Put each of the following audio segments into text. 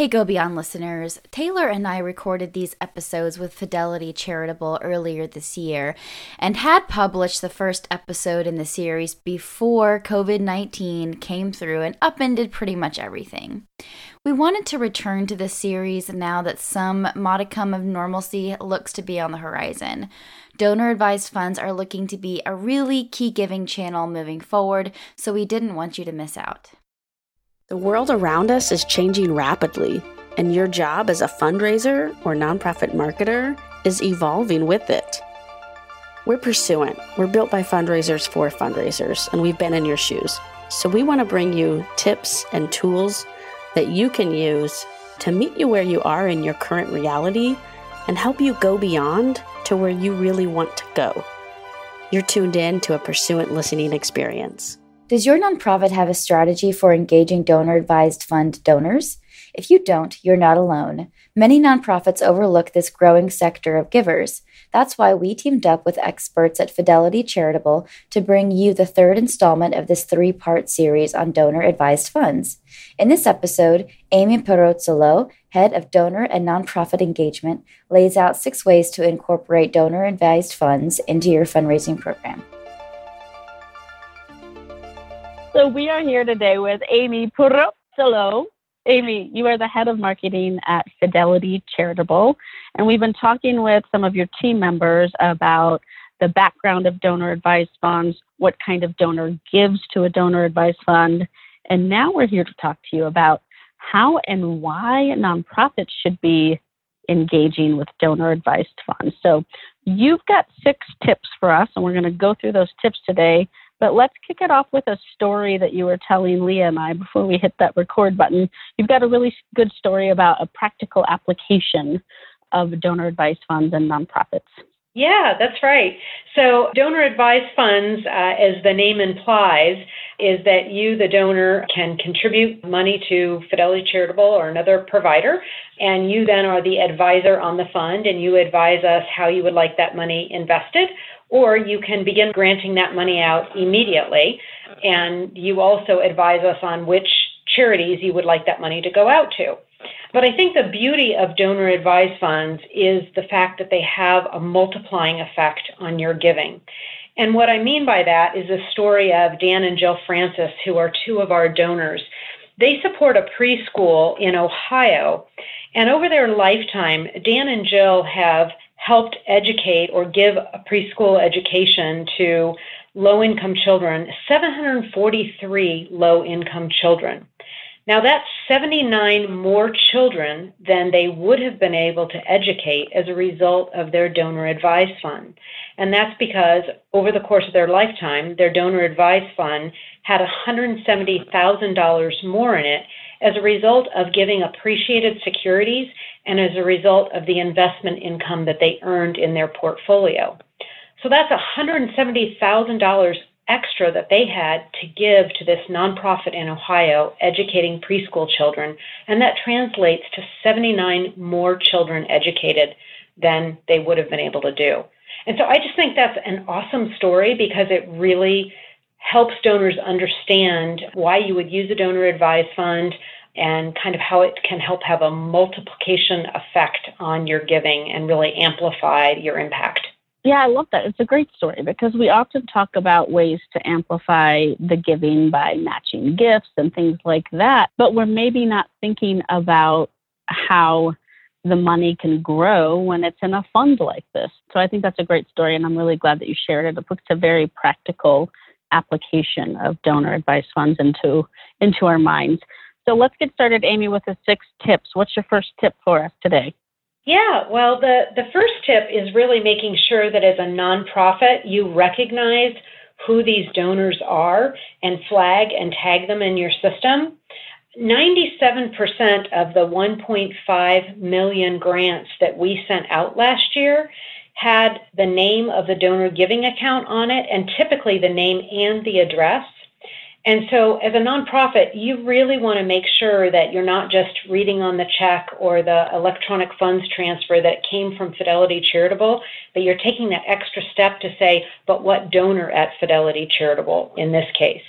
Hey, Go Beyond listeners. Taylor and I recorded these episodes with Fidelity Charitable earlier this year and had published the first episode in the series before COVID 19 came through and upended pretty much everything. We wanted to return to the series now that some modicum of normalcy looks to be on the horizon. Donor advised funds are looking to be a really key giving channel moving forward, so we didn't want you to miss out. The world around us is changing rapidly, and your job as a fundraiser or nonprofit marketer is evolving with it. We're Pursuant. We're built by fundraisers for fundraisers, and we've been in your shoes. So we want to bring you tips and tools that you can use to meet you where you are in your current reality and help you go beyond to where you really want to go. You're tuned in to a Pursuant listening experience. Does your nonprofit have a strategy for engaging donor advised fund donors? If you don't, you're not alone. Many nonprofits overlook this growing sector of givers. That's why we teamed up with experts at Fidelity Charitable to bring you the third installment of this three part series on donor advised funds. In this episode, Amy Pirozzolo, head of donor and nonprofit engagement, lays out six ways to incorporate donor advised funds into your fundraising program. So we are here today with Amy Pirozzolo. Amy, you are the head of marketing at Fidelity Charitable, and we've been talking with some of your team members about the background of donor advised funds, what kind of donor gives to a donor advised fund, and now we're here to talk to you about how and why nonprofits should be engaging with donor advised funds. So you've got six tips for us, and we're going to go through those tips today. But let's kick it off with a story that you were telling Leah and I before we hit that record button. You've got a really good story about a practical application of donor advised funds and nonprofits. Yeah, that's right. So, donor advised funds, uh, as the name implies, is that you, the donor, can contribute money to Fidelity Charitable or another provider, and you then are the advisor on the fund, and you advise us how you would like that money invested or you can begin granting that money out immediately. And you also advise us on which charities you would like that money to go out to. But I think the beauty of donor advised funds is the fact that they have a multiplying effect on your giving. And what I mean by that is the story of Dan and Jill Francis, who are two of our donors. They support a preschool in Ohio. And over their lifetime, Dan and Jill have helped educate or give a preschool education to low income children, 743 low income children. Now, that's 79 more children than they would have been able to educate as a result of their donor advised fund. And that's because over the course of their lifetime, their donor advised fund had $170,000 more in it as a result of giving appreciated securities and as a result of the investment income that they earned in their portfolio. So that's $170,000 extra that they had to give to this nonprofit in Ohio educating preschool children, and that translates to 79 more children educated than they would have been able to do. And so I just think that's an awesome story because it really helps donors understand why you would use a donor advised fund, and kind of how it can help have a multiplication effect on your giving and really amplify your impact. Yeah, I love that. It's a great story because we often talk about ways to amplify the giving by matching gifts and things like that, but we're maybe not thinking about how the money can grow when it's in a fund like this. So I think that's a great story, and I'm really glad that you shared it. It puts a very practical application of donor advice funds into into our minds. So let's get started, Amy, with the six tips. What's your first tip for us today? Yeah, well, the, the first tip is really making sure that as a nonprofit, you recognize who these donors are and flag and tag them in your system. 97% of the 1.5 million grants that we sent out last year had the name of the donor giving account on it, and typically the name and the address. And so, as a nonprofit, you really want to make sure that you're not just reading on the check or the electronic funds transfer that came from Fidelity Charitable, but you're taking that extra step to say, but what donor at Fidelity Charitable in this case?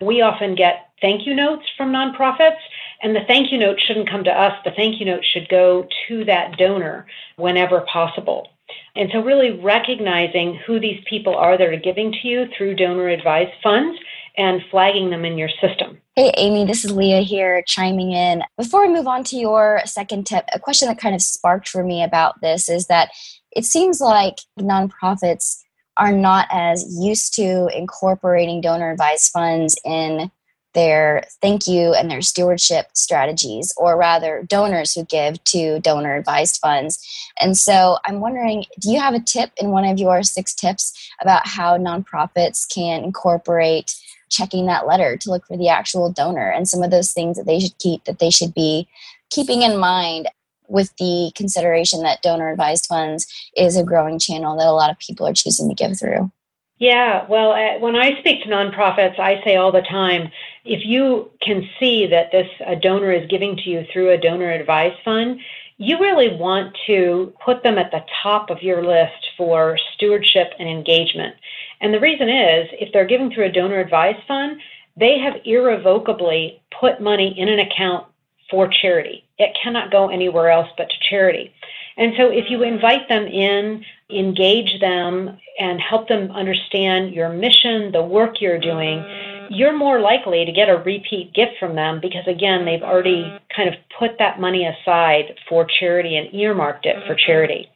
We often get thank you notes from nonprofits, And the thank you note shouldn't come to us. The thank you note should go to that donor whenever possible. And so, really recognizing who these people are that are giving to you through donor advised funds and flagging them in your system. Hey, Amy, this is Leah here chiming in. Before we move on to your second tip, a question that kind of sparked for me about this is that it seems like nonprofits are not as used to incorporating donor advised funds in their thank you and their stewardship strategies, or rather, donors who give to donor advised funds. And so I'm wondering do you have a tip in one of your six tips about how nonprofits can incorporate checking that letter to look for the actual donor and some of those things that they should keep that they should be keeping in mind with the consideration that donor advised funds is a growing channel that a lot of people are choosing to give through? Yeah, well, uh, when I speak to nonprofits, I say all the time if you can see that this a donor is giving to you through a donor advice fund, you really want to put them at the top of your list for stewardship and engagement. And the reason is if they're giving through a donor advice fund, they have irrevocably put money in an account for charity. It cannot go anywhere else but to charity. And so if you invite them in, engage them, and help them understand your mission, the work you're doing, you're more likely to get a repeat gift from them because, again, they've already kind of put that money aside for charity and earmarked it for charity.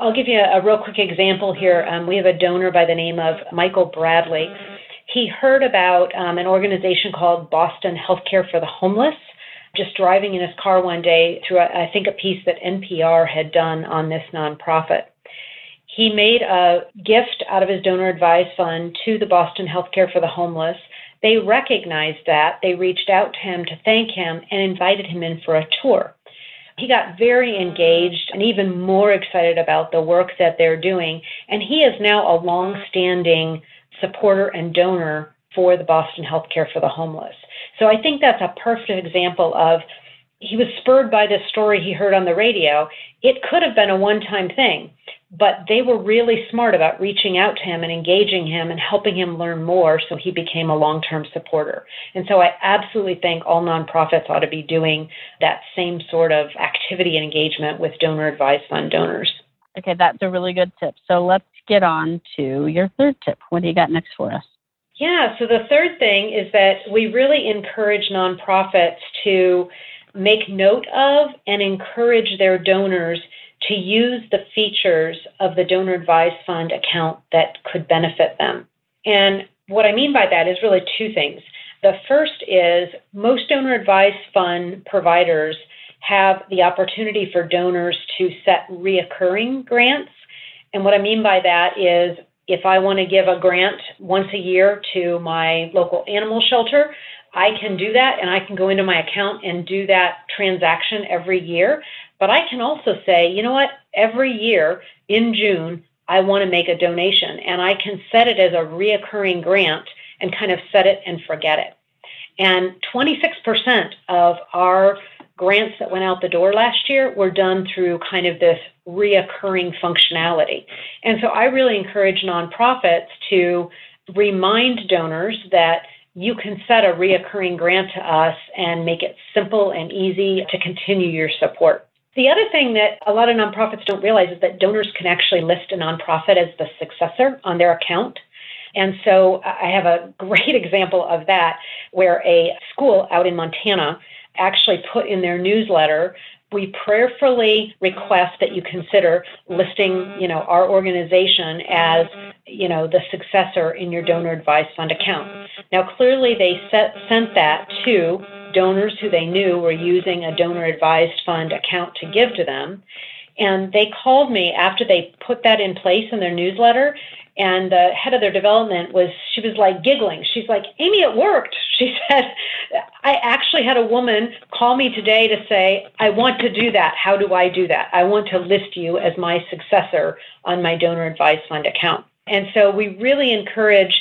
I'll give you a, a real quick example here. Um, we have a donor by the name of Michael Bradley. He heard about um, an organization called Boston Healthcare for the Homeless just driving in his car one day through, I think, a piece that NPR had done on this nonprofit. He made a gift out of his donor advised fund to the Boston Healthcare for the Homeless. They recognized that. They reached out to him to thank him and invited him in for a tour. He got very engaged and even more excited about the work that they're doing. And he is now a long standing supporter and donor for the Boston Healthcare for the Homeless. So I think that's a perfect example of he was spurred by this story he heard on the radio. It could have been a one time thing, but they were really smart about reaching out to him and engaging him and helping him learn more so he became a long term supporter. And so I absolutely think all nonprofits ought to be doing that same sort of activity and engagement with donor advised fund donors. Okay, that's a really good tip. So let's get on to your third tip. What do you got next for us? Yeah, so the third thing is that we really encourage nonprofits to make note of and encourage their donors to use the features of the donor advised fund account that could benefit them. And what I mean by that is really two things. The first is most donor advised fund providers have the opportunity for donors to set reoccurring grants. And what I mean by that is if I want to give a grant once a year to my local animal shelter, I can do that and I can go into my account and do that transaction every year. But I can also say, you know what, every year in June, I want to make a donation and I can set it as a reoccurring grant and kind of set it and forget it. And 26% of our grants that went out the door last year were done through kind of this reoccurring functionality. And so I really encourage nonprofits to remind donors that you can set a reoccurring grant to us and make it simple and easy to continue your support. The other thing that a lot of nonprofits don't realize is that donors can actually list a nonprofit as the successor on their account. And so I have a great example of that where a school out in Montana actually put in their newsletter we prayerfully request that you consider listing you know our organization as you know the successor in your donor mm-hmm. advised fund account. Mm-hmm. Now clearly they set, sent that to donors who they knew were using a donor advised fund account to give to them. And they called me after they put that in place in their newsletter and the head of their development was she was like giggling. She's like amy it worked. She said i actually had a woman call me today to say i want to do that. How do i do that? I want to list you as my successor on my donor advised fund account and so we really encourage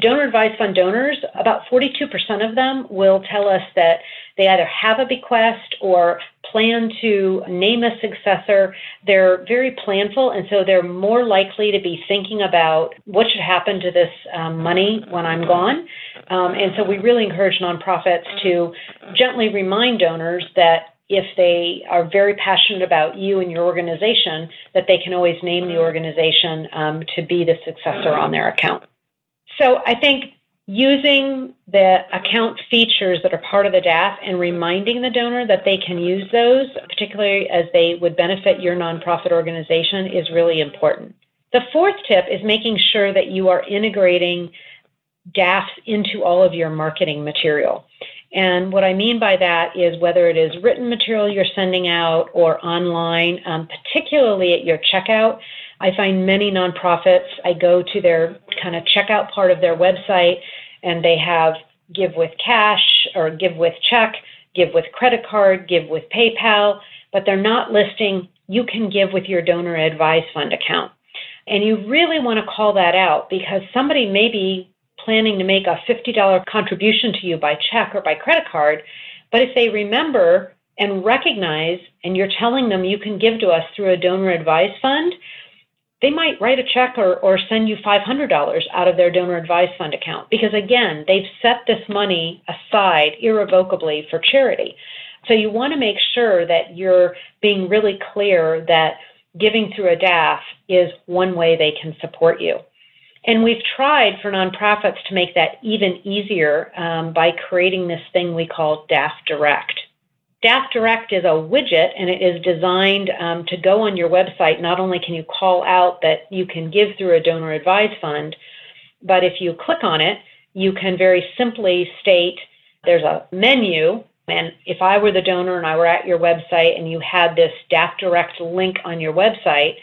donor advised fund donors about 42% of them will tell us that they either have a bequest or plan to name a successor. They're very planful, and so they're more likely to be thinking about what should happen to this um, money when I'm gone. Um, and so we really encourage nonprofits to gently remind donors that if they are very passionate about you and your organization, that they can always name the organization um, to be the successor on their account. So I think using the account features that are part of the DAF and reminding the donor that they can use those, particularly as they would benefit your nonprofit organization, is really important. The fourth tip is making sure that you are integrating DAFs into all of your marketing material. And what I mean by that is whether it is written material you're sending out or online, um, particularly at your checkout. I find many nonprofits, I go to their kind of checkout part of their website and they have give with cash or give with check, give with credit card, give with PayPal, but they're not listing you can give with your donor advised fund account. And you really want to call that out because somebody may be planning to make a $50 contribution to you by check or by credit card, but if they remember and recognize and you're telling them you can give to us through a donor advised fund, they might write a check or, or send you $500 out of their donor advised fund account because, again, they've set this money aside irrevocably for charity. So you want to make sure that you're being really clear that giving through a DAF is one way they can support you. And we've tried for nonprofits to make that even easier um, by creating this thing we call DAF Direct. DAF Direct is a widget and it is designed um, to go on your website. Not only can you call out that you can give through a donor advised fund, but if you click on it, you can very simply state there's a menu. And if I were the donor and I were at your website and you had this DAF Direct link on your website,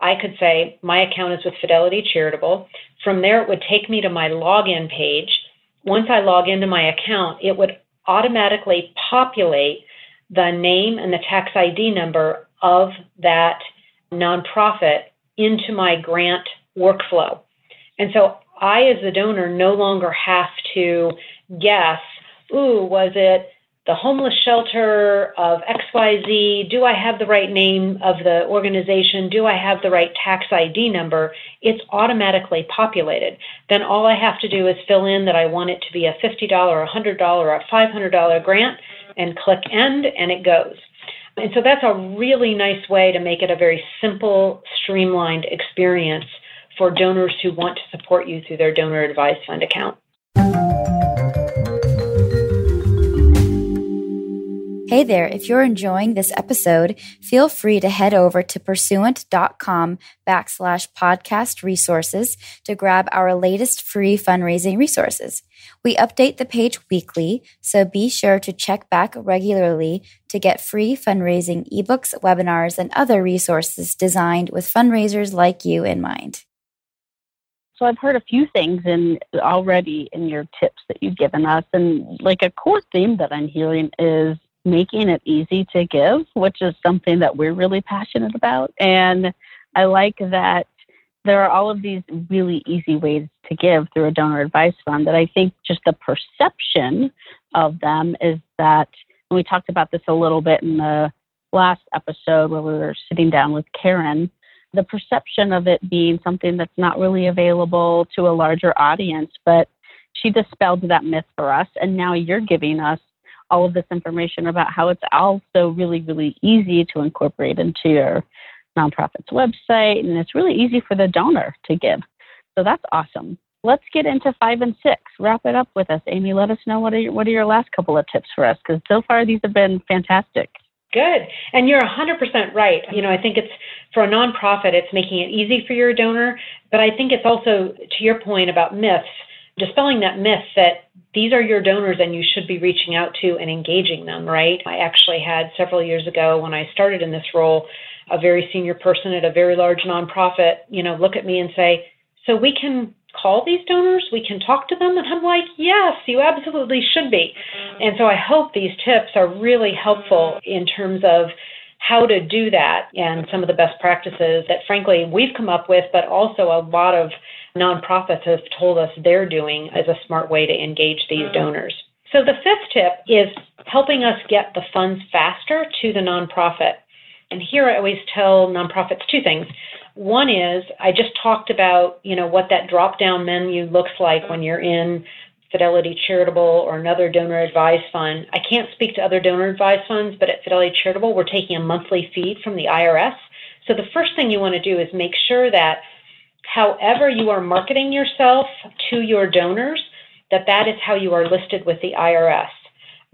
I could say my account is with Fidelity Charitable. From there, it would take me to my login page. Once I log into my account, it would automatically populate the name and the tax ID number of that nonprofit into my grant workflow. And so I, as the donor, no longer have to guess, ooh, was it the homeless shelter of XYZ? Do I have the right name of the organization? Do I have the right tax ID number? It's automatically populated. Then all I have to do is fill in that I want it to be a $50 or $100 or a $500 grant and click end and it goes. And so that's a really nice way to make it a very simple, streamlined experience for donors who want to support you through their donor advised fund account. Hey there, if you're enjoying this episode, feel free to head over to pursuant.com backslash podcast resources to grab our latest free fundraising resources. We update the page weekly, so be sure to check back regularly to get free fundraising ebooks, webinars, and other resources designed with fundraisers like you in mind. So I've heard a few things in already in your tips that you've given us, and like a core theme that I'm hearing is making it easy to give, which is something that we're really passionate about. And I like that there are all of these really easy ways to give through a donor advised fund that I think just the perception of them is that, and we talked about this a little bit in the last episode where we were sitting down with Karen, the perception of it being something that's not really available to a larger audience, but she dispelled that myth for us. And now you're giving us all of this information about how it's also really, really easy to incorporate into your nonprofit's website. And it's really easy for the donor to give. So that's awesome. Let's get into five and six. Wrap it up with us, Amy. Let us know what are your, what are your last couple of tips for us because so far these have been fantastic. Good. And you're 100% right. You know, I think it's for a nonprofit, it's making it easy for your donor. But I think it's also, to your point about myths, dispelling that myth that these are your donors and you should be reaching out to and engaging them, right? I actually had several years ago when I started in this role, a very senior person at a very large nonprofit, you know, look at me and say, So we can call these donors? We can talk to them? And I'm like, Yes, you absolutely should be. And so I hope these tips are really helpful in terms of how to do that and some of the best practices that, frankly, we've come up with, but also a lot of nonprofits have told us they're doing as a smart way to engage these mm. donors. So the fifth tip is helping us get the funds faster to the nonprofit. And here I always tell nonprofits two things. One is I just talked about, you know, what that drop down menu looks like when you're in Fidelity Charitable or another donor advised fund. I can't speak to other donor advised funds, but at Fidelity Charitable, we're taking a monthly feed from the IRS. So the first thing you want to do is make sure that however you are marketing yourself to your donors, that that is how you are listed with the IRS.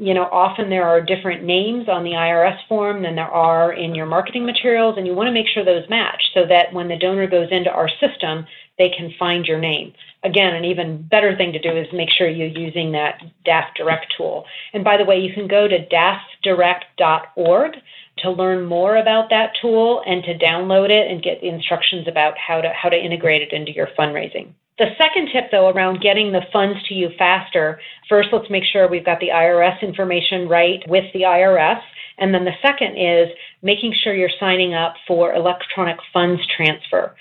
You know, often there are different names on the IRS form than there are in your marketing materials, and you want to make sure those match so that when the donor goes into our system, they can find your name. Again, an even better thing to do is make sure you're using that DAF Direct tool. And by the way, you can go to dafdirect.org to learn more about that tool and to download it and get the instructions about how to how to integrate it into your fundraising. The second tip, though, around getting the funds to you faster, first, let's make sure we've got the IRS information right with the IRS. And then the second is making sure you're signing up for electronic funds transfer.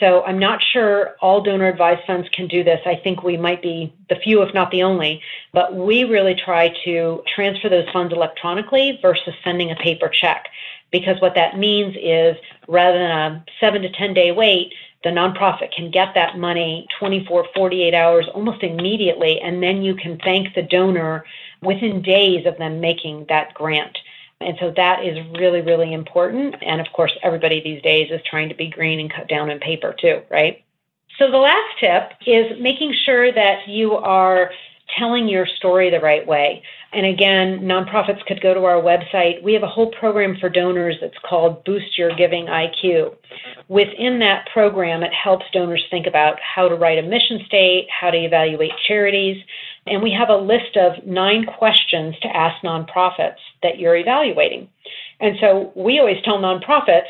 So I'm not sure all donor advised funds can do this. I think we might be the few, if not the only, but we really try to transfer those funds electronically versus sending a paper check. Because what that means is rather than a seven to 10 day wait, the nonprofit can get that money 24, 48 hours almost immediately, and then you can thank the donor within days of them making that grant. And so that is really, really important. And of course, everybody these days is trying to be green and cut down on paper too, right? So the last tip is making sure that you are telling your story the right way. And again, nonprofits could go to our website. We have a whole program for donors that's called Boost Your Giving IQ. Within that program, it helps donors think about how to write a mission state, how to evaluate charities, and we have a list of nine questions to ask nonprofits that you're evaluating. And so we always tell nonprofits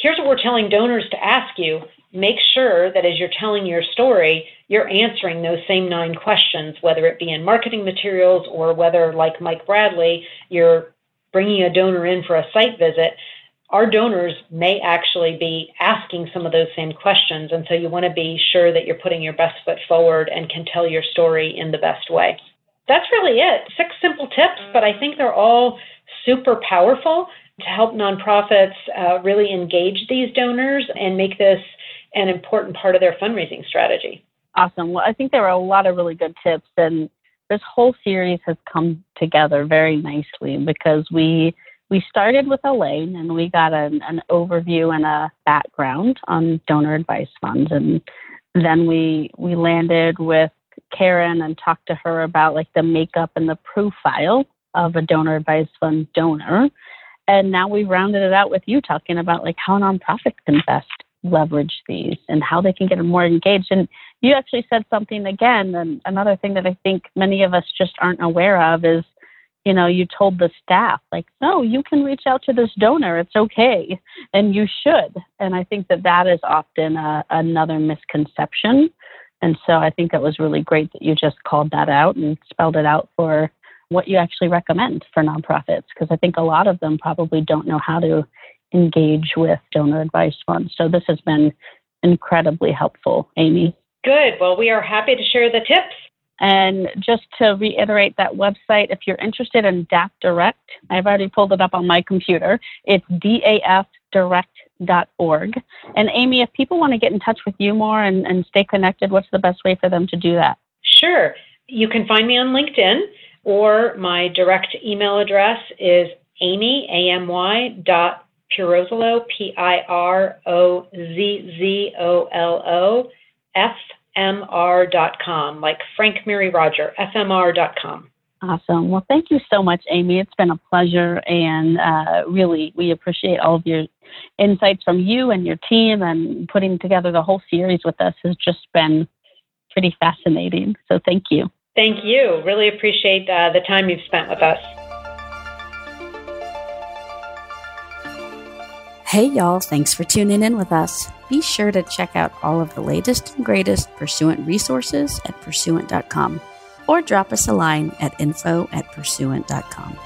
here's what we're telling donors to ask you. Make sure that as you're telling your story, you're answering those same nine questions, whether it be in marketing materials or whether, like Mike Bradley, you're bringing a donor in for a site visit our donors may actually be asking some of those same questions. And so you want to be sure that you're putting your best foot forward and can tell your story in the best way. That's really it. Six simple tips, but I think they're all super powerful to help nonprofits uh, really engage these donors and make this an important part of their fundraising strategy. Awesome. Well, I think there are a lot of really good tips, and this whole series has come together very nicely because we we started with Elaine and we got an, an overview and a background on donor advice funds. And then we, we landed with Karen and talked to her about like the makeup and the profile of a donor advised fund donor. And now we've rounded it out with you talking about like how nonprofits can best leverage these and how they can get more engaged. And you actually said something again, and another thing that I think many of us just aren't aware of is you know, you told the staff, like, no, you can reach out to this donor. It's okay. And you should. And I think that that is often a, another misconception. And so I think it was really great that you just called that out and spelled it out for what you actually recommend for nonprofits, because I think a lot of them probably don't know how to engage with donor advice funds. So this has been incredibly helpful, Amy. Good. Well, we are happy to share the tips. And just to reiterate that website, if you're interested in DAF Direct, I've already pulled it up on my computer. It's dafdirect.org. And Amy, if people want to get in touch with you more and, and stay connected, what's the best way for them to do that? Sure. You can find me on LinkedIn, or my direct email address is amy, A-M-Y, dot Pirozzolo, P-I-R-O-Z-Z-O-L-O, F fmr.com, like Frank Mary Roger, fmr.com. Awesome. Well, thank you so much, Amy. It's been a pleasure, and uh, really, we appreciate all of your insights from you and your team, and putting together the whole series with us has just been pretty fascinating. So, thank you. Thank you. Really appreciate uh, the time you've spent with us. Hey, y'all. Thanks for tuning in with us be sure to check out all of the latest and greatest Pursuant resources at pursuant.com or drop us a line at info at pursuant.com.